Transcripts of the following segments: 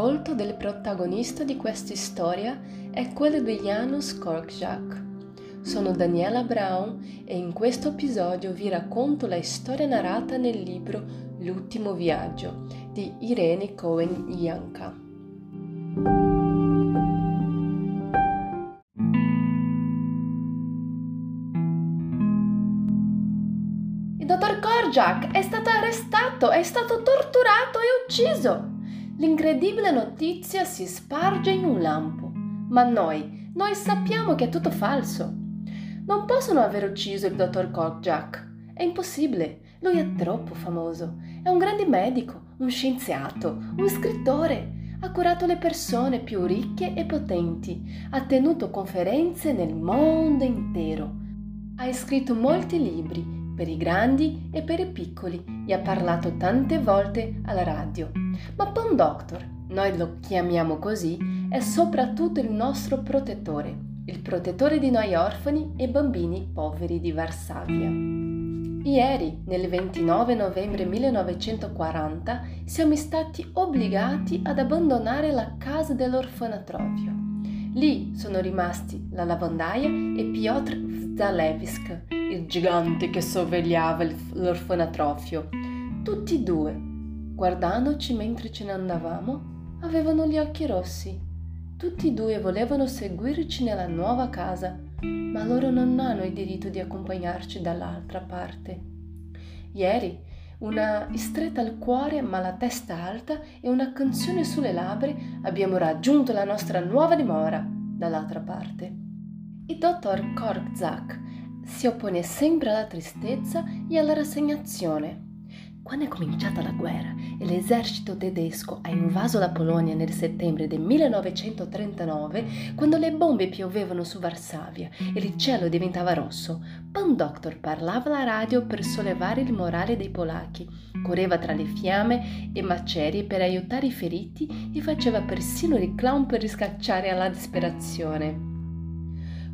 volto del protagonista di questa storia è quello di Janusz Korczak. Sono Daniela Brown e in questo episodio vi racconto la storia narrata nel libro L'ultimo viaggio di Irene Cohen Janka. Il dottor Korczak è stato arrestato, è stato torturato e ucciso. L'incredibile notizia si sparge in un lampo, ma noi, noi sappiamo che è tutto falso. Non possono aver ucciso il dottor Korczak. È impossibile, lui è troppo famoso. È un grande medico, un scienziato, un scrittore. Ha curato le persone più ricche e potenti. Ha tenuto conferenze nel mondo intero. Ha scritto molti libri per i grandi e per i piccoli e ha parlato tante volte alla radio. Ma Pon Doctor, noi lo chiamiamo così, è soprattutto il nostro protettore, il protettore di noi orfani e bambini poveri di Varsavia. Ieri, nel 29 novembre 1940, siamo stati obbligati ad abbandonare la casa dell'orfanatrofio. Lì sono rimasti la lavandaia e Piotr Zalewsk, il gigante che sorvegliava l'orfanatrofio. Tutti e due, guardandoci mentre ce ne andavamo, avevano gli occhi rossi. Tutti e due volevano seguirci nella nuova casa, ma loro non hanno il diritto di accompagnarci dall'altra parte. Ieri, una stretta al cuore ma la testa alta e una canzone sulle labbra, abbiamo raggiunto la nostra nuova dimora dall'altra parte. Il dottor Korczak si oppone sempre alla tristezza e alla rassegnazione. Quando è cominciata la guerra e l'esercito tedesco ha invaso la Polonia nel settembre del 1939, quando le bombe piovevano su Varsavia e il cielo diventava rosso, Pan Doctor parlava alla radio per sollevare il morale dei polacchi, correva tra le fiamme e macerie per aiutare i feriti e faceva persino il clown per riscacciare alla disperazione.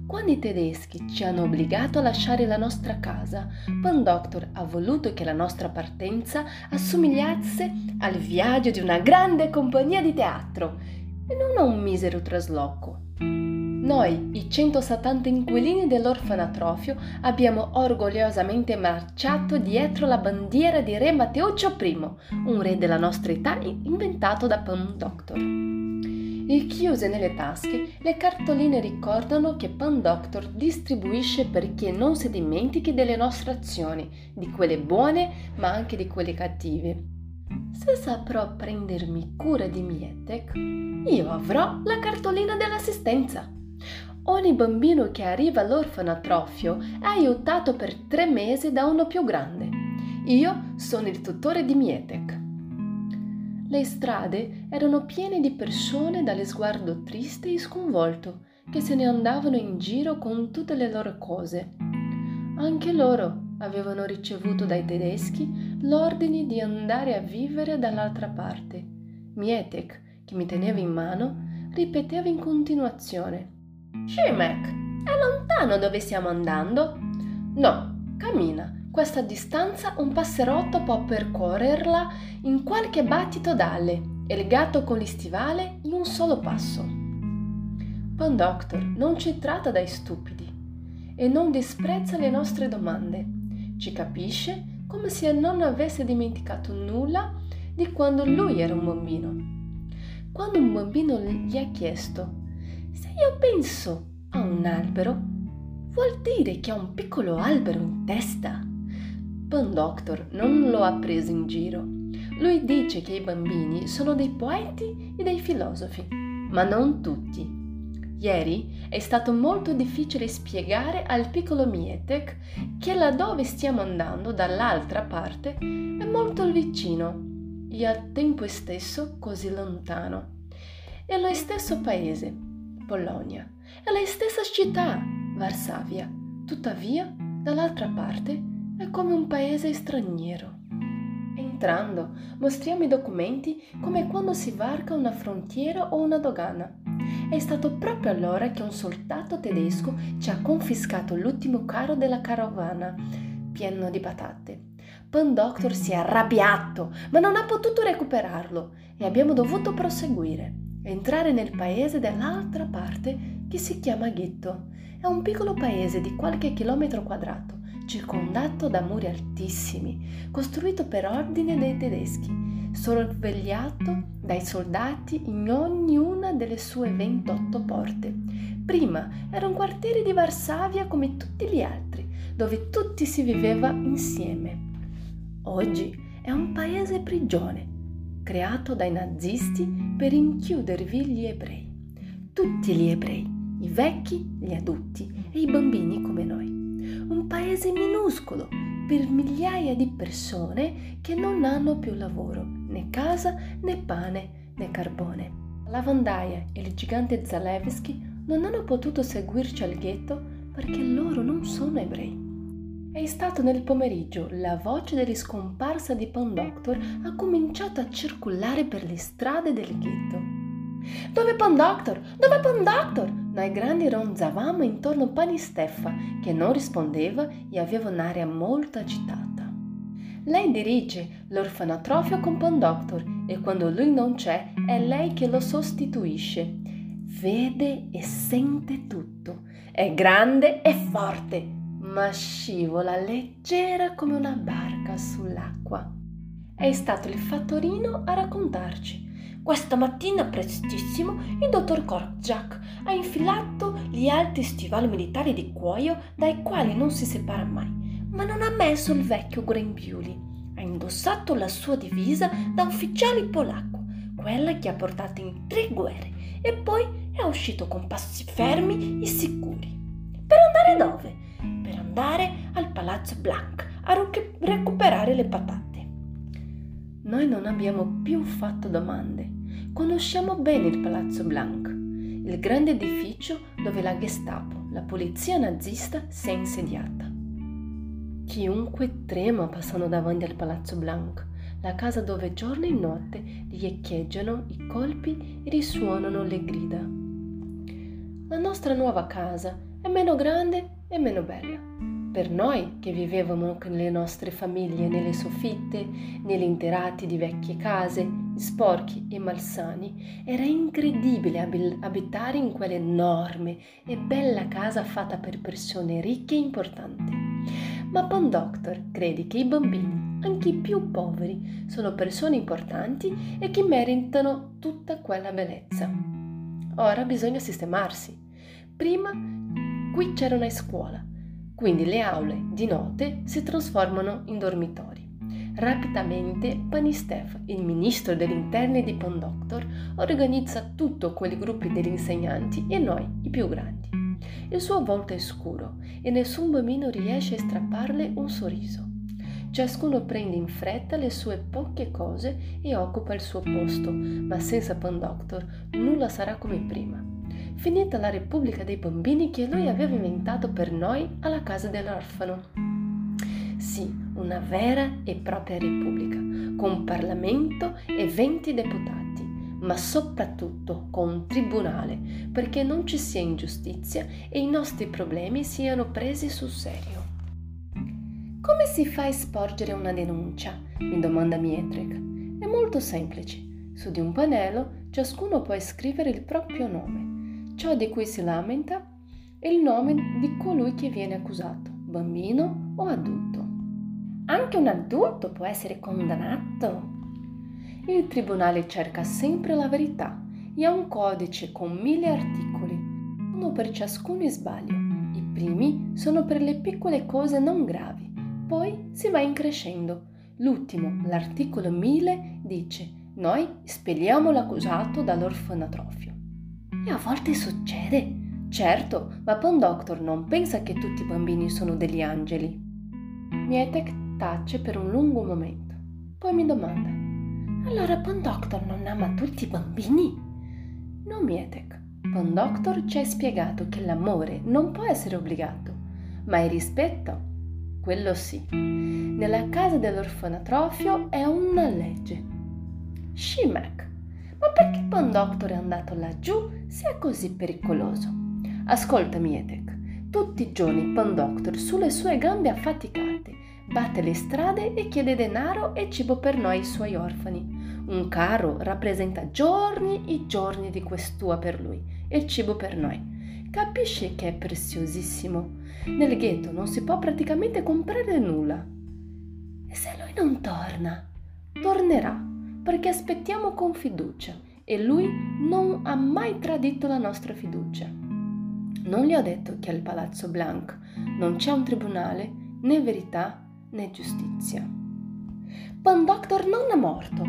Quando i tedeschi ci hanno obbligato a lasciare la nostra casa, Pan Doctor ha voluto che la nostra partenza assomigliasse al viaggio di una grande compagnia di teatro e non a un misero trasloco. Noi, i 170 inquilini dell'orfanatrofio, abbiamo orgogliosamente marciato dietro la bandiera di Re Matteuccio I, un re della nostra età inventato da Pan Doctor. Richiuse nelle tasche, le cartoline ricordano che Pan Doctor distribuisce perché non si dimentichi delle nostre azioni, di quelle buone ma anche di quelle cattive. Se saprò prendermi cura di Mietek, io avrò la cartolina dell'assistenza. Ogni bambino che arriva all'orfanatrofio è aiutato per tre mesi da uno più grande. Io sono il tutore di Mietek. Le strade erano piene di persone dallo sguardo triste e sconvolto, che se ne andavano in giro con tutte le loro cose. Anche loro avevano ricevuto dai tedeschi l'ordine di andare a vivere dall'altra parte. Mietek, che mi teneva in mano, ripeteva in continuazione. Schimek, è lontano dove stiamo andando? No, cammina, questa distanza un passerotto può percorrerla in qualche battito d'ale e il gatto con gli stivali in un solo passo. Pan Doctor non ci tratta dai stupidi e non disprezza le nostre domande. Ci capisce come se non avesse dimenticato nulla di quando lui era un bambino. Quando un bambino gli ha chiesto se io penso a un albero, vuol dire che ha un piccolo albero in testa. Pan Doctor non lo ha preso in giro. Lui dice che i bambini sono dei poeti e dei filosofi, ma non tutti. Ieri è stato molto difficile spiegare al piccolo Mietek che laddove stiamo andando dall'altra parte è molto vicino e al tempo stesso così lontano. È lo stesso paese, Polonia, è la stessa città, Varsavia. Tuttavia, dall'altra parte è come un paese straniero. Entrando, mostriamo i documenti come quando si varca una frontiera o una dogana. È stato proprio allora che un soldato tedesco ci ha confiscato l'ultimo carro della carovana, pieno di patate. Pan Doctor si è arrabbiato, ma non ha potuto recuperarlo e abbiamo dovuto proseguire, entrare nel paese dall'altra parte che si chiama Ghetto. È un piccolo paese di qualche chilometro quadrato, circondato da muri altissimi, costruito per ordine dei tedeschi, sorvegliato dai soldati in ognuna delle sue 28 porte. Prima era un quartiere di Varsavia come tutti gli altri, dove tutti si viveva insieme. Oggi è un paese prigione, creato dai nazisti per inchiudervi gli ebrei. Tutti gli ebrei, i vecchi, gli adulti e i bambini come noi un paese minuscolo per migliaia di persone che non hanno più lavoro, né casa, né pane, né carbone. La lavandaia e il gigante Zalewski non hanno potuto seguirci al ghetto perché loro non sono ebrei. È stato nel pomeriggio la voce della scomparsa di Pan Doctor ha cominciato a circolare per le strade del ghetto. Doctor? Dove Pan Doctor? Noi grandi ronzavamo intorno a Pani Steffa, che non rispondeva e aveva un'aria molto agitata. Lei dirige l'orfanatrofio con Pan Doctor e quando lui non c'è è lei che lo sostituisce. Vede e sente tutto. È grande e forte, ma scivola leggera come una barca sull'acqua. È stato il fattorino a raccontarci questa mattina prestissimo il dottor Korczak ha infilato gli alti stivali militari di cuoio dai quali non si separa mai, ma non ha messo il vecchio grembiuli. Ha indossato la sua divisa da ufficiale polacco, quella che ha portato in tre guerre, e poi è uscito con passi fermi e sicuri. Per andare dove? Per andare al Palazzo Blanc a recuperare le patate. Noi non abbiamo più fatto domande Conosciamo bene il Palazzo Blanc, il grande edificio dove la Gestapo, la polizia nazista, si è insediata. Chiunque trema passando davanti al Palazzo Blanc, la casa dove giorno e notte riecheggiano i colpi e risuonano le grida. La nostra nuova casa è meno grande e meno bella. Per noi che vivevamo con le nostre famiglie nelle soffitte, negli interati di vecchie case, sporchi e malsani, era incredibile abitare in quell'enorme e bella casa fatta per persone ricche e importanti. Ma Bon Doctor crede che i bambini, anche i più poveri, sono persone importanti e che meritano tutta quella bellezza. Ora bisogna sistemarsi. Prima qui c'era una scuola, quindi le aule di notte si trasformano in dormitori. Rapidamente Panistef, il ministro degli interni di Pondoctor, organizza tutto quei gruppi degli insegnanti e noi, i più grandi. Il suo volto è scuro e nessun bambino riesce a strapparle un sorriso. Ciascuno prende in fretta le sue poche cose e occupa il suo posto, ma senza Pondoctor nulla sarà come prima. Finita la Repubblica dei Bambini che lui aveva inventato per noi alla casa dell'orfano. Sì, una vera e propria repubblica, con Parlamento e 20 deputati, ma soprattutto con un tribunale, perché non ci sia ingiustizia e i nostri problemi siano presi sul serio. Come si fa a sporgere una denuncia? mi domanda Mietrek. È molto semplice. Su di un pannello ciascuno può scrivere il proprio nome, ciò di cui si lamenta e il nome di colui che viene accusato, bambino o adulto. Anche un adulto può essere condannato. Il tribunale cerca sempre la verità e ha un codice con mille articoli, uno per ciascuno sbaglio. I primi sono per le piccole cose non gravi, poi si va increscendo. L'ultimo, l'articolo 1000, dice noi spelliamo l'accusato dall'orfanatrofio. E a volte succede. Certo, ma Pon Doctor non pensa che tutti i bambini sono degli angeli. Mietek tace per un lungo momento. Poi mi domanda: Allora Pondoctor non ama tutti i bambini? No, Mietek. Pondoctor ci ha spiegato che l'amore non può essere obbligato, ma il rispetto, quello sì. Nella casa dell'orfanatrofio è una legge. Shimek. Ma perché Pondoctor è andato laggiù se è così pericoloso? Ascolta, Mietek. Tutti i giorni Pondoctor sulle sue gambe affaticate batte le strade e chiede denaro e cibo per noi suoi orfani. Un carro rappresenta giorni e giorni di questua per lui e cibo per noi. Capisce che è preziosissimo. Nel ghetto non si può praticamente comprare nulla. E se lui non torna? Tornerà, perché aspettiamo con fiducia e lui non ha mai tradito la nostra fiducia. Non gli ho detto che al Palazzo Blanc non c'è un tribunale, né verità, né giustizia. Pan Doctor non è morto.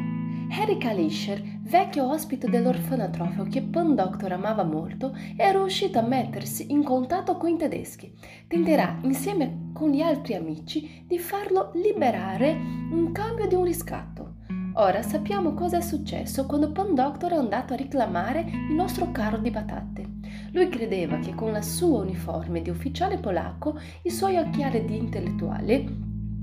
Harry Kalischer, vecchio ospite dell'orfanatrofio che Pan Doctor amava molto, è riuscito a mettersi in contatto con i tedeschi. Tenterà, insieme con gli altri amici, di farlo liberare in cambio di un riscatto. Ora sappiamo cosa è successo quando Pan Doctor è andato a reclamare il nostro carro di patate. Lui credeva che con la sua uniforme di ufficiale polacco i suoi occhiali di intellettuale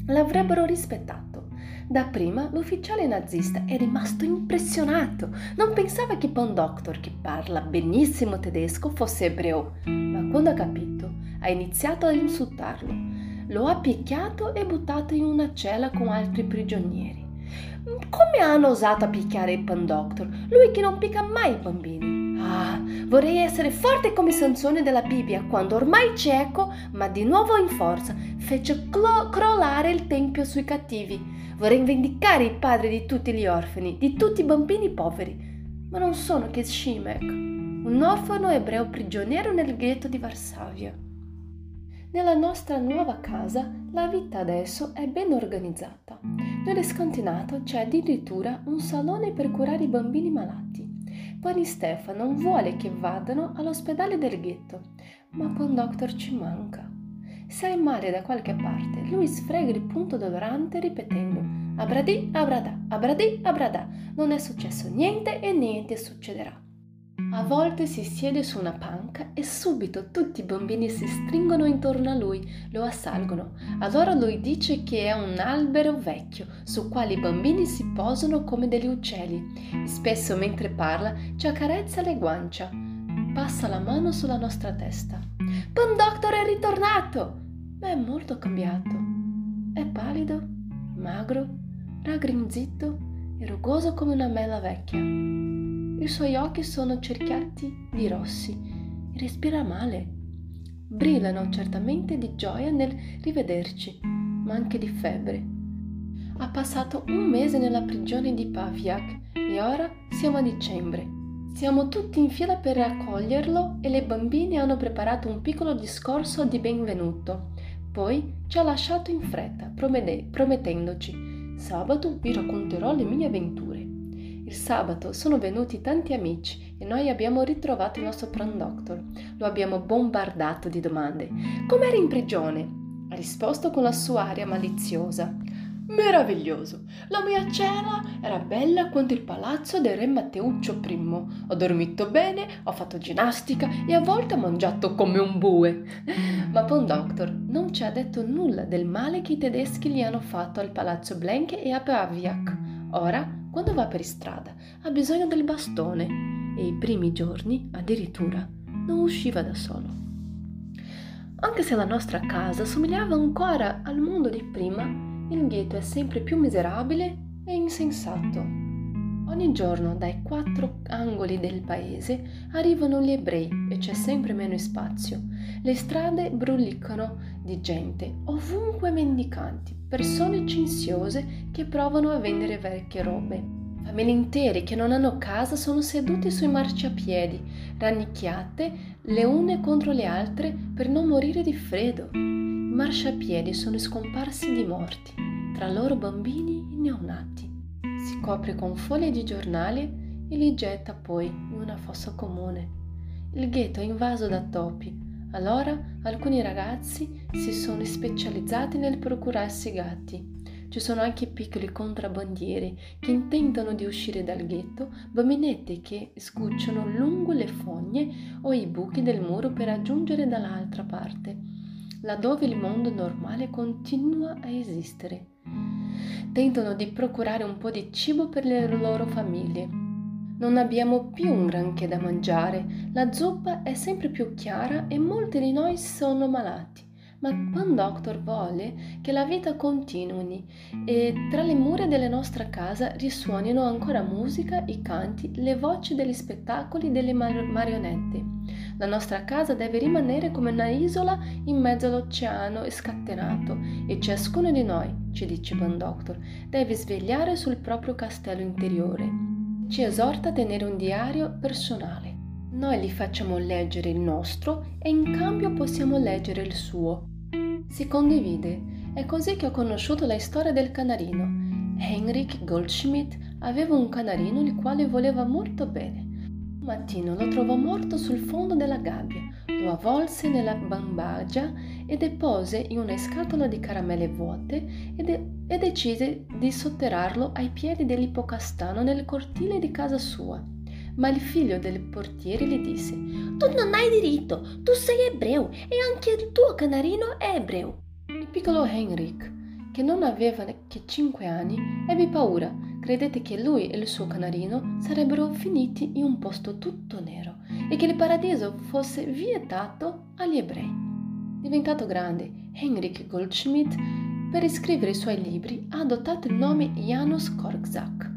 l'avrebbero rispettato. Dapprima l'ufficiale nazista è rimasto impressionato. Non pensava che Pan Doctor, che parla benissimo tedesco, fosse ebreo, ma quando ha capito ha iniziato a insultarlo. Lo ha picchiato e buttato in una cella con altri prigionieri. Come hanno osato a picchiare il Pan Doctor? Lui che non picca mai i bambini. Ah, vorrei essere forte come Sansone della Bibbia, quando ormai cieco, ma di nuovo in forza, fece clo- crollare il tempio sui cattivi. Vorrei vendicare il padre di tutti gli orfani, di tutti i bambini poveri. Ma non sono che Shimek, un orfano ebreo prigioniero nel ghetto di Varsavia. Nella nostra nuova casa la vita adesso è ben organizzata. Nel scantinato c'è addirittura un salone per curare i bambini malati. Pani Stefano vuole che vadano all'ospedale del ghetto, ma Pan Doctor ci manca. Se hai male da qualche parte, lui sfrega il punto dolorante ripetendo Abradì, abradà, abradì, abradà. Non è successo niente e niente succederà. A volte si siede su una panca e subito tutti i bambini si stringono intorno a lui, lo assalgono. Allora lui dice che è un albero vecchio su quale i bambini si posano come degli uccelli. Spesso mentre parla ci accarezza le guancia. Passa la mano sulla nostra testa. Pan Doctor è ritornato! Ma è molto cambiato. È pallido, magro, raggrinzito e rugoso come una mela vecchia. I suoi occhi sono cerchiati di rossi e respira male. Brillano certamente di gioia nel rivederci, ma anche di febbre. Ha passato un mese nella prigione di Paviak e ora siamo a dicembre. Siamo tutti in fila per raccoglierlo e le bambine hanno preparato un piccolo discorso di benvenuto. Poi ci ha lasciato in fretta, promettendoci: Sabato vi racconterò le mie avventure. Il sabato sono venuti tanti amici e noi abbiamo ritrovato il nostro Pran Doctor. Lo abbiamo bombardato di domande. Com'era in prigione? Ha risposto con la sua aria maliziosa. Meraviglioso! La mia cella era bella quanto il palazzo del re Matteuccio I. Ho dormito bene, ho fatto ginnastica e a volte ho mangiato come un bue. Ma Pon Doctor non ci ha detto nulla del male che i tedeschi gli hanno fatto al palazzo Blenke e a Paviak. Ora quando va per strada ha bisogno del bastone e i primi giorni addirittura non usciva da solo. Anche se la nostra casa somigliava ancora al mondo di prima, il ghetto è sempre più miserabile e insensato. Ogni giorno dai quattro angoli del paese arrivano gli ebrei e c'è sempre meno spazio. Le strade brulicano di gente, ovunque mendicanti, persone cinziose che provano a vendere vecchie robe. Famiglie intere che non hanno casa sono sedute sui marciapiedi, rannicchiate le une contro le altre per non morire di freddo. I marciapiedi sono scomparsi di morti, tra loro bambini e neonati. Copre con foglie di giornale e li getta poi in una fossa comune. Il ghetto è invaso da topi, allora alcuni ragazzi si sono specializzati nel procurarsi gatti. Ci sono anche piccoli contrabbandieri che intentano di uscire dal ghetto, bambinette che scucciano lungo le fogne o i buchi del muro per raggiungere dall'altra parte, laddove il mondo normale continua a esistere. Tentano di procurare un po' di cibo per le loro famiglie, non abbiamo più un granché da mangiare, la zuppa è sempre più chiara e molti di noi sono malati, ma Pan Doctor vuole che la vita continui e tra le mura della nostra casa risuonino ancora musica, i canti, le voci degli spettacoli delle mar- marionette. La nostra casa deve rimanere come una isola in mezzo all'oceano scatenato e ciascuno di noi, ci dice Pan Doctor, deve svegliare sul proprio castello interiore. Ci esorta a tenere un diario personale. Noi gli facciamo leggere il nostro e in cambio possiamo leggere il suo si condivide. È così che ho conosciuto la storia del canarino. Heinrich Goldschmidt aveva un canarino il quale voleva molto bene. Un mattino lo trovò morto sul fondo della gabbia, lo avvolse nella bambagia e depose in una scatola di caramelle vuote e, de- e decise di sotterrarlo ai piedi dell'ipocastano nel cortile di casa sua. Ma il figlio del portiere gli disse: Tu non hai diritto, tu sei ebreo e anche il tuo canarino è ebreo. Il piccolo Henrik, che non aveva che cinque anni, ebbe paura. Credette che lui e il suo canarino sarebbero finiti in un posto tutto nero e che il paradiso fosse vietato agli ebrei. Diventato grande, Henrik Goldschmidt, per scrivere i suoi libri, ha adottato il nome Janusz Korczak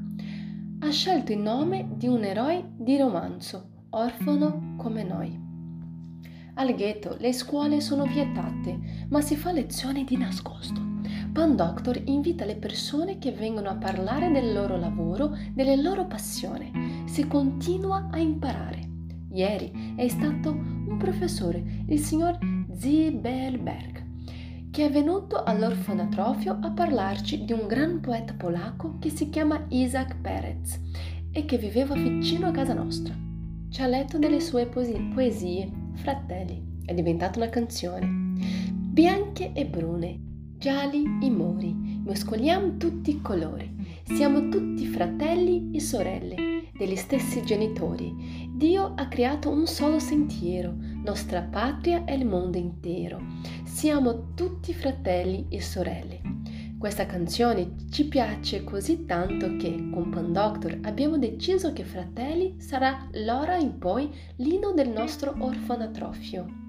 ha scelto il nome di un eroe di romanzo, orfano come noi. Al ghetto le scuole sono vietate, ma si fa lezioni di nascosto. Pan Doctor invita le persone che vengono a parlare del loro lavoro, delle loro passioni. Si continua a imparare. Ieri è stato un professore, il signor Zibelberg, che è venuto all'orfanatrofio a parlarci di un gran poeta polacco che si chiama Isaac Perez e che viveva vicino a casa nostra. Ci ha letto delle sue poesie, Fratelli, è diventata una canzone. Bianche e brune, gialli i muri, mescoliamo tutti i colori, siamo tutti fratelli e sorelle degli stessi genitori. Dio ha creato un solo sentiero, nostra patria è il mondo intero. Siamo tutti fratelli e sorelle. Questa canzone ci piace così tanto che con Pan Doctor abbiamo deciso che Fratelli sarà l'ora in poi l'inno del nostro orfanatrofio.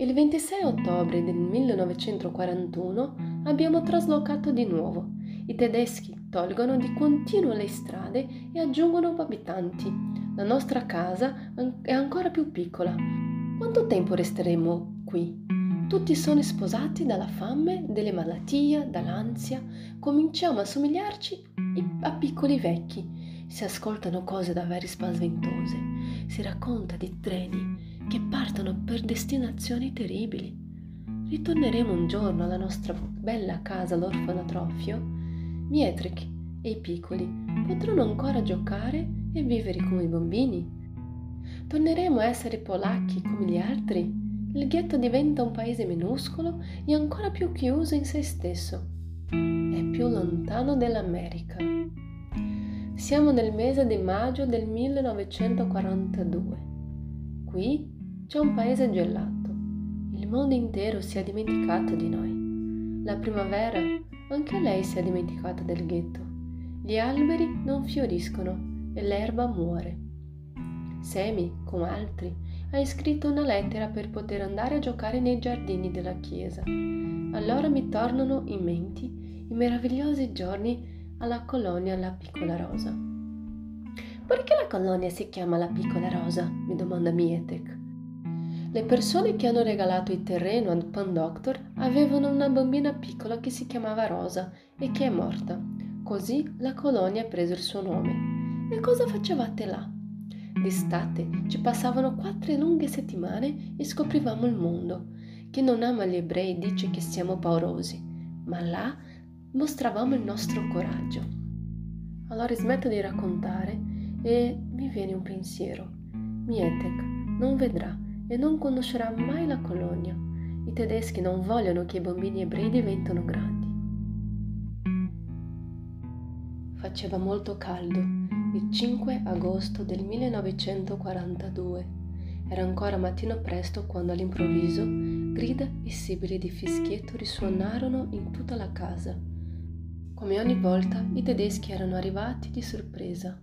Il 26 ottobre del 1941 abbiamo traslocato di nuovo. I tedeschi tolgono di continuo le strade e aggiungono abitanti. La nostra casa è ancora più piccola, quanto tempo resteremo qui? Tutti sono sposati dalla fame, dalle malattie, dall'ansia. Cominciamo a somigliarci a piccoli vecchi. Si ascoltano cose davvero spaventose. Si racconta di treni che partono per destinazioni terribili. Ritorneremo un giorno alla nostra bella casa l'orfanatrofio. Mietrich e i piccoli potranno ancora giocare e vivere come i bambini. Torneremo a essere polacchi come gli altri? Il ghetto diventa un paese minuscolo e ancora più chiuso in se stesso. È più lontano dell'America. Siamo nel mese di maggio del 1942. Qui c'è un paese gelato. Il mondo intero si è dimenticato di noi. La primavera, anche lei si è dimenticata del ghetto. Gli alberi non fioriscono e l'erba muore. Semi, con altri, hai scritto una lettera per poter andare a giocare nei giardini della chiesa. Allora mi tornano in mente i meravigliosi giorni alla colonia La Piccola Rosa. Perché la colonia si chiama La Piccola Rosa? mi domanda Mietek. Le persone che hanno regalato il terreno al Pan Doctor avevano una bambina piccola che si chiamava Rosa e che è morta. Così la colonia ha preso il suo nome. E cosa facevate là? D'estate ci passavano quattro lunghe settimane e scoprivamo il mondo. Chi non ama gli ebrei dice che siamo paurosi, ma là mostravamo il nostro coraggio. Allora smetto di raccontare e mi viene un pensiero. Mietek non vedrà e non conoscerà mai la colonia. I tedeschi non vogliono che i bambini ebrei diventino grandi. Faceva molto caldo il 5 agosto del 1942. Era ancora mattino presto quando all'improvviso grida e sibili di fischietto risuonarono in tutta la casa. Come ogni volta i tedeschi erano arrivati di sorpresa.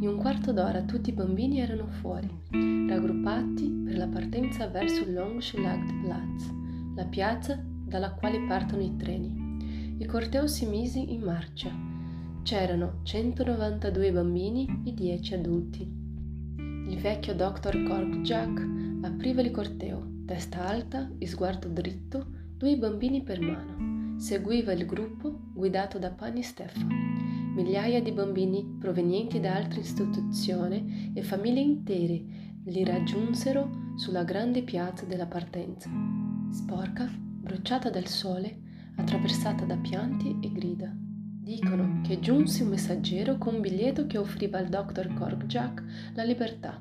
In un quarto d'ora tutti i bambini erano fuori, raggruppati per la partenza verso Longschlagplatz, la piazza dalla quale partono i treni. Il corteo si mise in marcia. C'erano 192 bambini e 10 adulti. Il vecchio dottor Korkjak apriva il corteo, testa alta e sguardo dritto, due bambini per mano. Seguiva il gruppo guidato da Pani Stefan. Migliaia di bambini provenienti da altre istituzioni e famiglie intere li raggiunsero sulla grande piazza della partenza. Sporca, bruciata dal sole, attraversata da pianti e grida. Dicono che giunse un messaggero con un biglietto che offriva al dottor Korkjak la libertà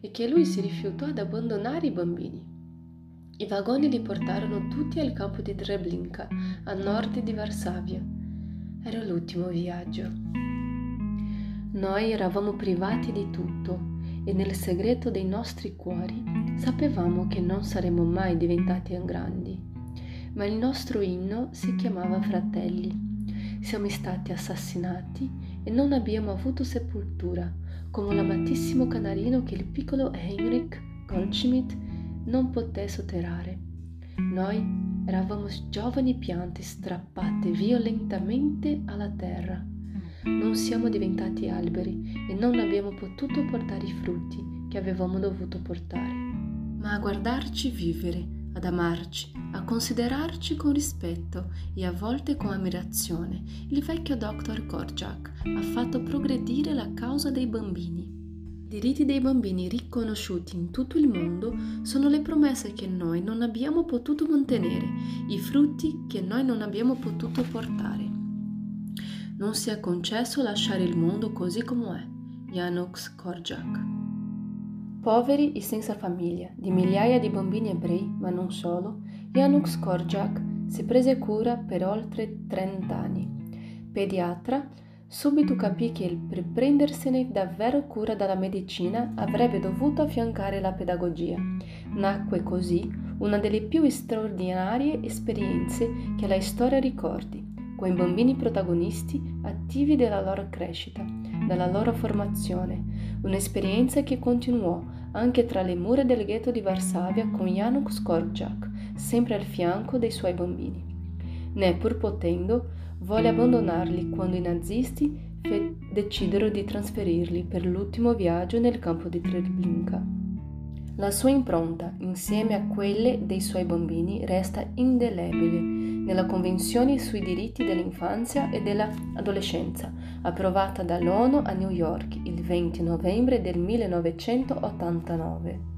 e che lui si rifiutò ad abbandonare i bambini. I vagoni li portarono tutti al campo di Treblinka, a nord di Varsavia era l'ultimo viaggio. Noi eravamo privati di tutto e nel segreto dei nostri cuori sapevamo che non saremmo mai diventati grandi. Ma il nostro inno si chiamava Fratelli. Siamo stati assassinati e non abbiamo avuto sepoltura, come l'amatissimo canarino che il piccolo Heinrich Goldschmidt non poté sotterrare. Noi Eravamo giovani piante strappate violentemente alla terra. Non siamo diventati alberi e non abbiamo potuto portare i frutti che avevamo dovuto portare. Ma a guardarci vivere, ad amarci, a considerarci con rispetto e a volte con ammirazione, il vecchio dottor Korjak ha fatto progredire la causa dei bambini diritti dei bambini riconosciuti in tutto il mondo sono le promesse che noi non abbiamo potuto mantenere, i frutti che noi non abbiamo potuto portare. Non si è concesso lasciare il mondo così com'è. Janusz Korczak. Poveri e senza famiglia, di migliaia di bambini ebrei, ma non solo, Janusz Korczak si prese cura per oltre 30 anni. Pediatra, Subito capì che per prendersene davvero cura della medicina avrebbe dovuto affiancare la pedagogia. Nacque così una delle più straordinarie esperienze che la storia ricordi, con i bambini protagonisti attivi della loro crescita, della loro formazione, un'esperienza che continuò anche tra le mura del ghetto di Varsavia con Janusz Korczak, sempre al fianco dei suoi bambini. Né pur potendo, volle abbandonarli quando i nazisti fe- decisero di trasferirli per l'ultimo viaggio nel campo di Treblinka. La sua impronta, insieme a quelle dei suoi bambini, resta indelebile nella Convenzione sui diritti dell'infanzia e dell'adolescenza, approvata dall'ONU a New York il 20 novembre del 1989.